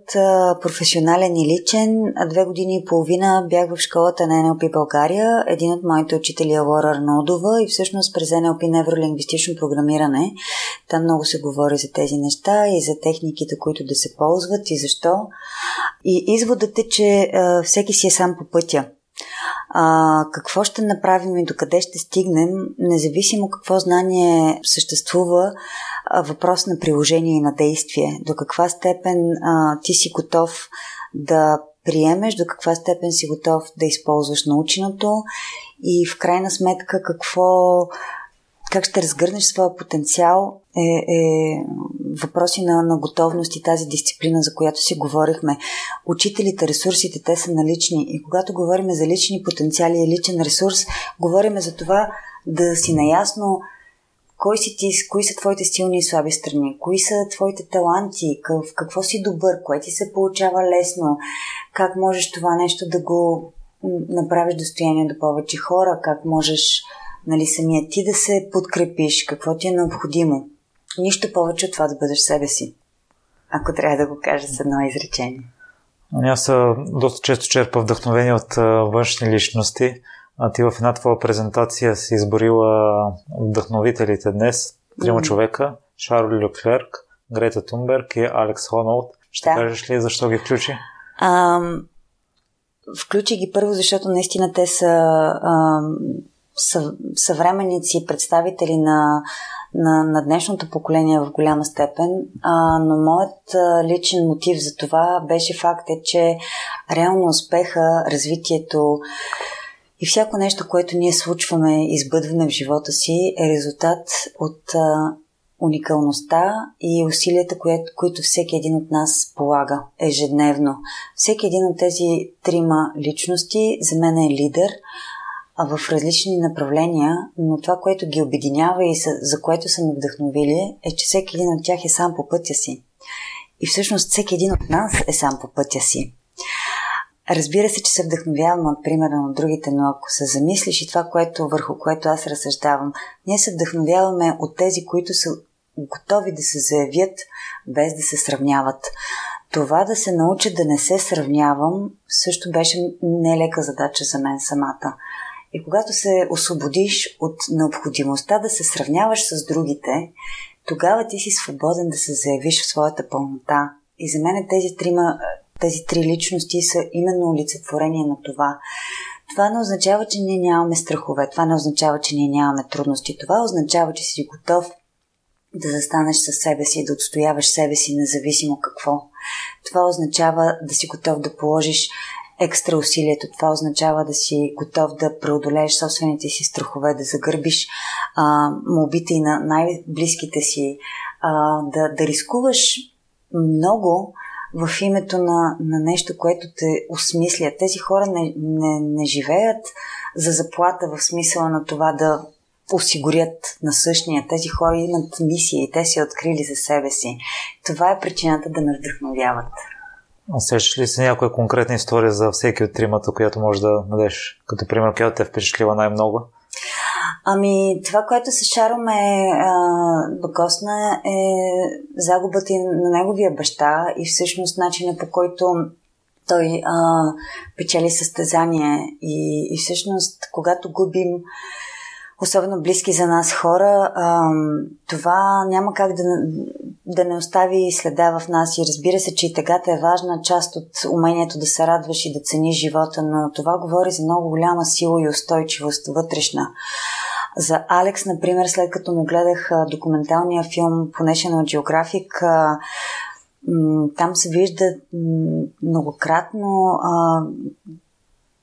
професионален и личен, две години и половина бях в школата на НЛП България. Един от моите учители е Лора Арнолдова и всъщност през НЛП невролингвистично програмиране. Там много се говори за тези неща и за техниките, които да се ползват и защо. И изводът е, че всеки си е сам по пътя. А, какво ще направим и докъде ще стигнем, независимо какво знание съществува, въпрос на приложение и на действие. До каква степен а, ти си готов да приемеш, до каква степен си готов да използваш наученото и в крайна сметка какво как ще разгърнеш своя потенциал е, е въпроси на, на готовност и тази дисциплина, за която си говорихме. Учителите, ресурсите, те са налични. И когато говорим за лични потенциали и личен ресурс, говорим за това да си наясно кой си ти, кои са твоите силни и слаби страни, кои са твоите таланти, в какво си добър, кое ти се получава лесно, как можеш това нещо да го направиш достояние до повече хора, как можеш нали, самия ти да се подкрепиш, какво ти е необходимо. Нищо повече от това да бъдеш себе си. Ако трябва да го кажа с едно изречение. Ами аз доста често черпа вдъхновение от външни личности. А ти в една твоя презентация си изборила вдъхновителите днес. Трима mm-hmm. човека. Шарл Люклерк, Грета Тунберг и Алекс Хоналд. Ще да. кажеш ли защо ги включи? Ам, включи ги първо, защото наистина те са ам, съвременници, представители на, на, на днешното поколение в голяма степен, а, но моят а, личен мотив за това беше факт е, че реално успеха, развитието и всяко нещо, което ние случваме и в живота си е резултат от а, уникалността и усилията, които, които всеки един от нас полага ежедневно. Всеки един от тези трима личности за мен е лидер в различни направления, но това, което ги обединява и за което са ме вдъхновили, е, че всеки един от тях е сам по пътя си. И всъщност всеки един от нас е сам по пътя си. Разбира се, че се вдъхновявам от примера на другите, но ако се замислиш и това, което, върху което аз разсъждавам, ние се вдъхновяваме от тези, които са готови да се заявят без да се сравняват. Това да се науча да не се сравнявам също беше нелека задача за мен самата. И когато се освободиш от необходимостта да се сравняваш с другите, тогава ти си свободен да се заявиш в своята пълнота. И за мен тези, трима, тези три личности са именно олицетворение на това. Това не означава, че ние нямаме страхове, това не означава, че ние нямаме трудности, това означава, че си готов да застанеш със себе си, да отстояваш себе си, независимо какво. Това означава да си готов да положиш екстра усилието. Това означава да си готов да преодолееш собствените си страхове, да загърбиш а, молбите и на най-близките си, а, да, да рискуваш много в името на, на нещо, което те осмисля. Тези хора не, не, не живеят за заплата в смисъла на това да осигурят на същия. Тези хора имат мисия и те си открили за себе си. Това е причината да ме вдъхновяват. Сещаш ли си някоя конкретна история за всеки от тримата, която може да дадеш като пример, която те е впечатлила най-много? Ами, това, което се Шаром е докосна е загубата на неговия баща и всъщност начина по който той а, печели състезание и, и всъщност когато губим особено близки за нас хора, това няма как да, да не остави следа в нас. И разбира се, че и тъгата е важна част от умението да се радваш и да цениш живота, но това говори за много голяма сила и устойчивост вътрешна. За Алекс, например, след като му гледах документалния филм по National Geographic, там се вижда многократно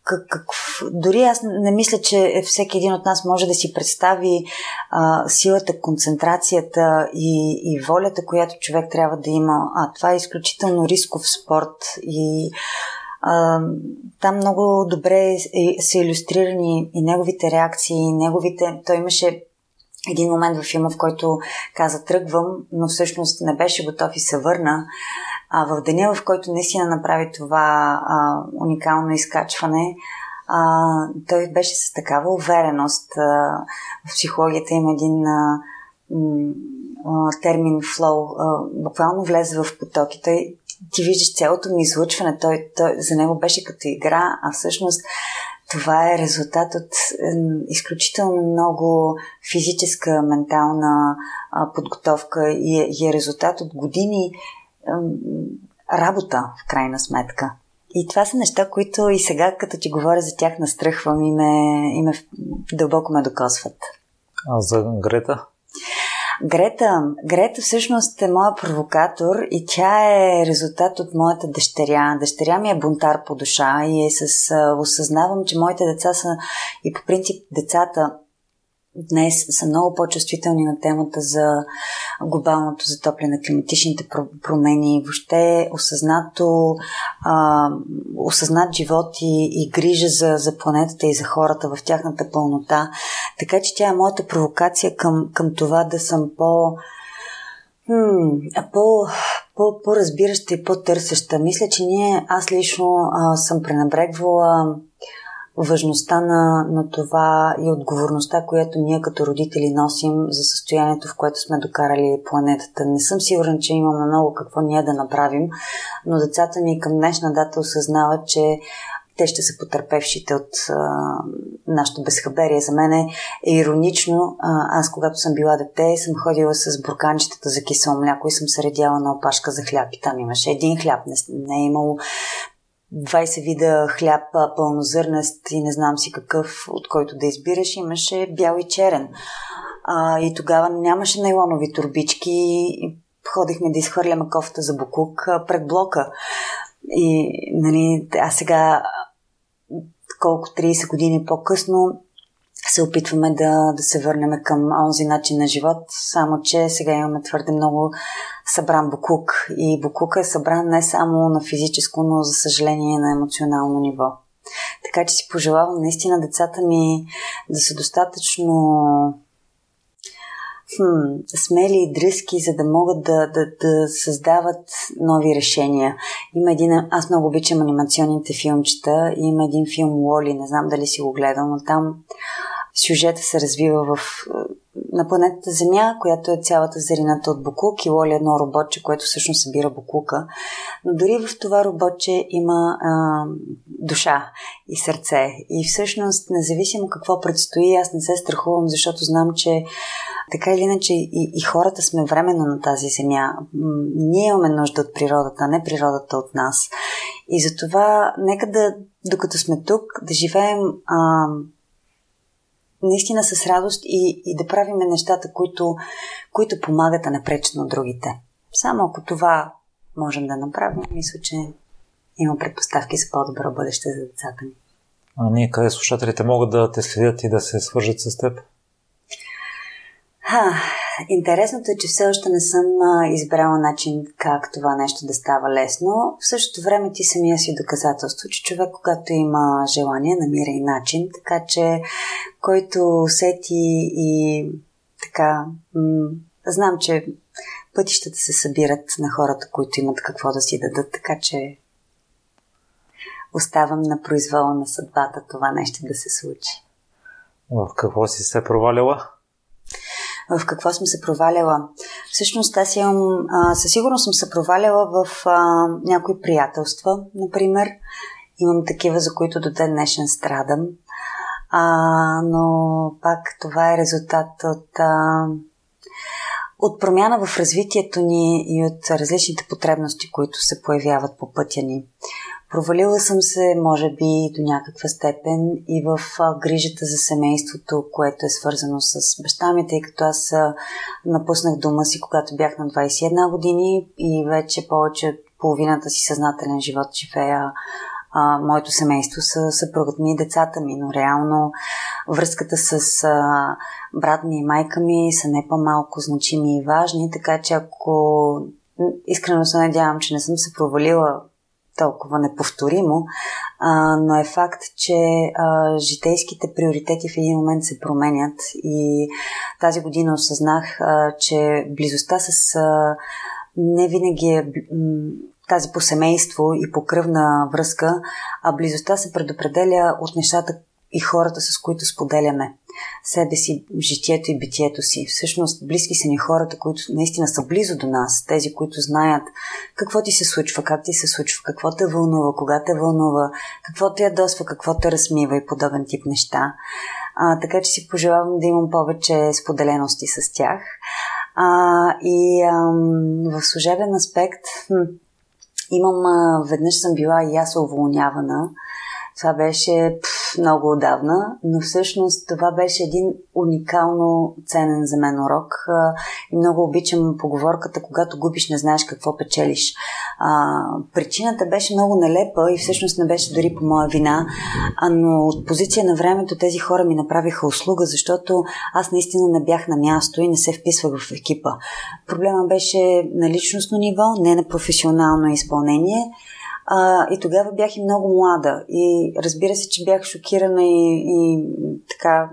как, как, дори аз не мисля, че всеки един от нас може да си представи а, силата, концентрацията и, и волята, която човек трябва да има. А това е изключително рисков спорт и а, там много добре е, са иллюстрирани и неговите реакции, и неговите... Той имаше един момент в филма, в който каза тръгвам, но всъщност не беше готов и се върна. А в деня, в който наистина направи това а, уникално изкачване, а, той беше с такава увереност. А, в психологията има един а, а, термин flow, а, буквално влезе в потоки. Той, ти виждаш цялото ми излъчване, той, той, за него беше като игра, а всъщност това е резултат от изключително много физическа, ментална подготовка и е, и е резултат от години работа, в крайна сметка. И това са неща, които и сега, като ти говоря за тях, настръхвам и ме, и ме дълбоко ме докосват. А за Грета? Грета, Грета всъщност е моя провокатор и тя е резултат от моята дъщеря. Дъщеря ми е бунтар по душа и е с... осъзнавам, че моите деца са и по принцип децата днес са много по-чувствителни на темата за глобалното затопляне, климатичните промени, въобще осъзнато, а, осъзнат живот и, и грижа за, за планетата и за хората в тяхната пълнота. Така че тя е моята провокация към, към това да съм по... по, по, по-разбираща и по-търсеща. Мисля, че ние, аз лично а, съм пренебрегвала важността на, на това и отговорността, която ние като родители носим за състоянието, в което сме докарали планетата. Не съм сигурен, че имаме много какво ние да направим, но децата ми към днешна дата осъзнават, че те ще са потърпевшите от а, нашето безхаберие. За мен е иронично. А, аз, когато съм била дете, съм ходила с бурканчетата за кисело мляко и съм се редяла на опашка за хляб. И там имаше един хляб. Не, не е имало 20 вида хляб, пълнозърнест и не знам си какъв, от който да избираш, имаше бял и черен. А, и тогава нямаше нейлонови турбички, ходихме да изхвърляме кофта за буклук пред блока. И, нали, а сега, колко 30 години по-късно, се опитваме да, да се върнем към онзи начин на живот, само че сега имаме твърде много събран буклук. И буклук е събран не само на физическо, но за съжаление на емоционално ниво. Така че си пожелавам наистина децата ми да са достатъчно хм, смели и дръзки, за да могат да, да, да създават нови решения. Има един, аз много обичам анимационните филмчета, има един филм Уоли, не знам дали си го гледал, но там сюжета се развива в, на планетата Земя, която е цялата зарината от Букук и Лоли е едно роботче, което всъщност събира Букука. Но дори в това роботче има душа и сърце. И всъщност, независимо какво предстои, аз не се страхувам, защото знам, че така или иначе и, и хората сме временно на тази земя. Ние имаме нужда от природата, а не природата от нас. И затова, нека да, докато сме тук, да живеем а, наистина с радост и, и да правим нещата, които, които помагат, а не пречат на другите. Само ако това можем да направим, мисля, че има предпоставки за по-добро бъдеще за децата ни. А ние къде слушателите могат да те следят и да се свържат с теб? Ха, интересното е, че все още не съм избрала начин как това нещо да става лесно. В същото време ти самия си доказателство, че човек, когато има желание, намира и начин. Така че, който усети и така, м- знам, че пътищата се събират на хората, които имат какво да си дадат, така че оставам на произвола на съдбата това нещо да се случи. В какво си се провалила? в какво съм се проваляла. Всъщност аз имам, а, със сигурност съм се проваляла в а, някои приятелства, например. Имам такива, за които до ден днешен страдам. А, но пак това е резултат от, а, от промяна в развитието ни и от различните потребности, които се появяват по пътя ни. Провалила съм се, може би, до някаква степен и в грижата за семейството, което е свързано с баща ми, тъй като аз напуснах дома си, когато бях на 21 години и вече повече от половината си съзнателен живот живея а, моето семейство са съпругът ми и децата ми, но реално връзката с а, брат ми и майка ми са не по-малко значими и важни, така че ако искрено се надявам, че не съм се провалила толкова неповторимо, а, но е факт, че а, житейските приоритети в един момент се променят и тази година осъзнах, а, че близостта с а, не винаги е тази по семейство и по кръвна връзка, а близостта се предопределя от нещата и хората, с които споделяме себе си, житието и битието си. Всъщност, близки са ни хората, които наистина са близо до нас, тези, които знаят какво ти се случва, как ти се случва, какво те вълнува, кога те вълнува, какво те ядосва, какво те размива и подобен тип неща. А, така че си пожелавам да имам повече споделености с тях. А, и ам, в служебен аспект хм, имам, а, веднъж съм била и аз уволнявана това беше пф, много отдавна, но всъщност това беше един уникално ценен за мен урок и много обичам поговорката, когато губиш, не знаеш какво печелиш. А, причината беше много нелепа и всъщност не беше дори по моя вина, а, но от позиция на времето тези хора ми направиха услуга, защото аз наистина не бях на място и не се вписвах в екипа. Проблема беше на личностно ниво, не на професионално изпълнение – а, и тогава бях и много млада. И разбира се, че бях шокирана и, и така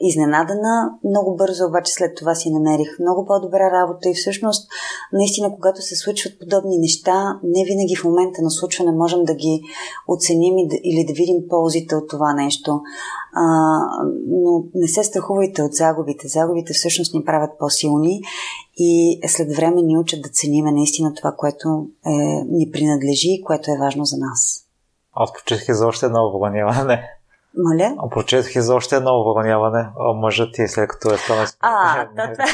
изненадана. Много бързо обаче след това си намерих много по-добра работа и всъщност наистина когато се случват подобни неща, не винаги в момента на случване можем да ги оценим или да видим ползите от това нещо. А, но не се страхувайте от загубите. Загубите всъщност ни правят по-силни и след време ни учат да цениме наистина това, което е, ни принадлежи и което е важно за нас. Аз почетих и за още едно уволняване. Моля? А прочетох и за още едно уволняване. Мъжът ти след като е станал... А, това...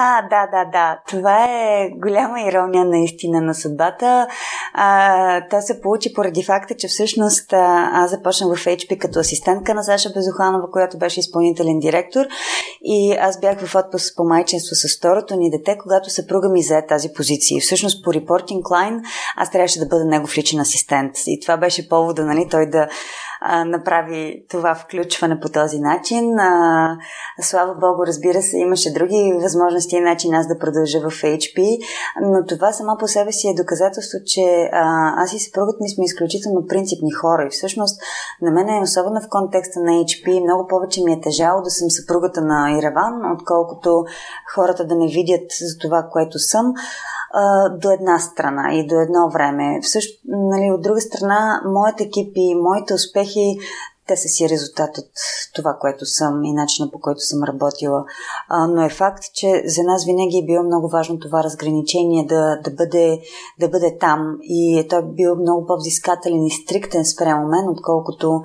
А, да, да, да. Това е голяма ирония наистина на съдбата. А, то се получи поради факта, че всъщност аз започнах в HP като асистентка на Саша Безуханова, която беше изпълнителен директор. И аз бях в отпуск по майчинство с второто ни дете, когато съпруга ми взе тази позиция. И всъщност по репортинг лайн аз трябваше да бъда негов личен асистент. И това беше повода, нали, той да направи това включване по този начин. А, слава Богу, разбира се, имаше други възможности и начин аз да продължа в HP, но това само по себе си е доказателство, че а, аз и съпругът ми сме изключително принципни хора и всъщност на мен е особено в контекста на HP много повече ми е тежало да съм съпругата на Ираван, отколкото хората да ме видят за това, което съм до една страна и до едно време. Всъщ, нали, от друга страна, моят екип и моите успехи те са си резултат от това, което съм и начина по който съм работила. А, но е факт, че за нас винаги е било много важно това разграничение да, да, бъде, да бъде там. И е той бил много по-взискателен и стриктен спрямо мен, отколкото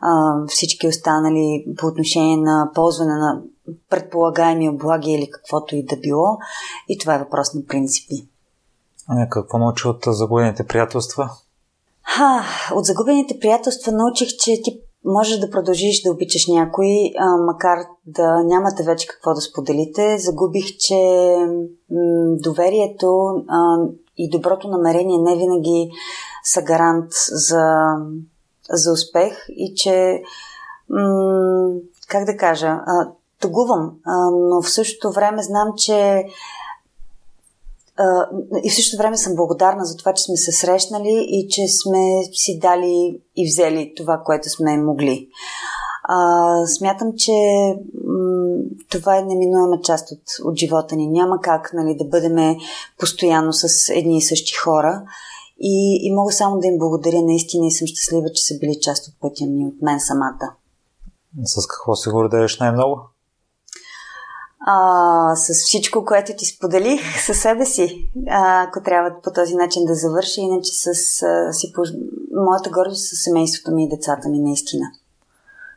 а, всички останали по отношение на ползване на предполагаеми облаги или каквото и да било. И това е въпрос на принципи. А какво научи от загубените приятелства? Ха, от загубените приятелства научих, че ти можеш да продължиш да обичаш някой, а, макар да нямате вече какво да споделите. Загубих, че м- доверието а, и доброто намерение не винаги са гарант за, за успех и че, м- как да кажа, а, тъгувам, а, но в същото време знам, че и в същото време съм благодарна за това, че сме се срещнали и че сме си дали и взели това, което сме могли. А, смятам, че м- това е неминуема част от, от живота ни. Няма как нали, да бъдем постоянно с едни и същи хора. И, и мога само да им благодаря наистина и съм щастлива, че са били част от пътя ми, от мен самата. С какво се гордееш най-много? А, с всичко, което ти споделих със себе си, а, ако трябва по този начин да завърши, иначе с а, си, моята гордост с семейството ми и децата ми наистина.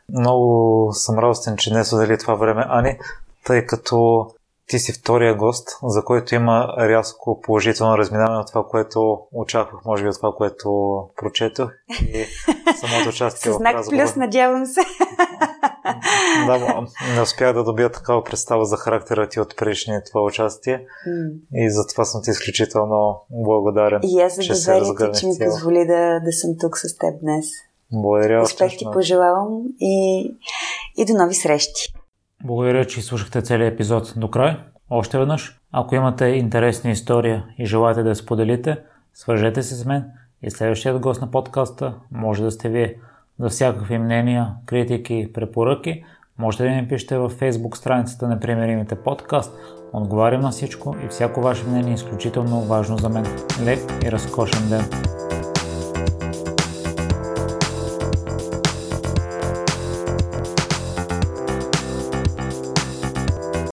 Много съм радостен, че не задали това време, Ани, тъй като ти си втория гост, за който има рязко положително разминаване от това, което очаквах, може би от това, което прочетох и самото участие в знак плюс, надявам се. да, не успях да добия такава представа за характера ти от предишния това участие mm. и затова съм ти изключително благодарен. И аз за доверието, че ми позволи да, да съм тук с теб днес. Благодаря. Успех ти пожелавам и, и до нови срещи. Благодаря, че слушахте целият епизод до край. Още веднъж, ако имате интересна история и желаете да я споделите, свържете се с мен и следващият гост на подкаста може да сте вие. За всякакви мнения, критики, препоръки, можете да ни пишете във Facebook страницата на Примеримите подкаст. Отговарям на всичко и всяко ваше мнение е изключително важно за мен. Лек и разкошен ден!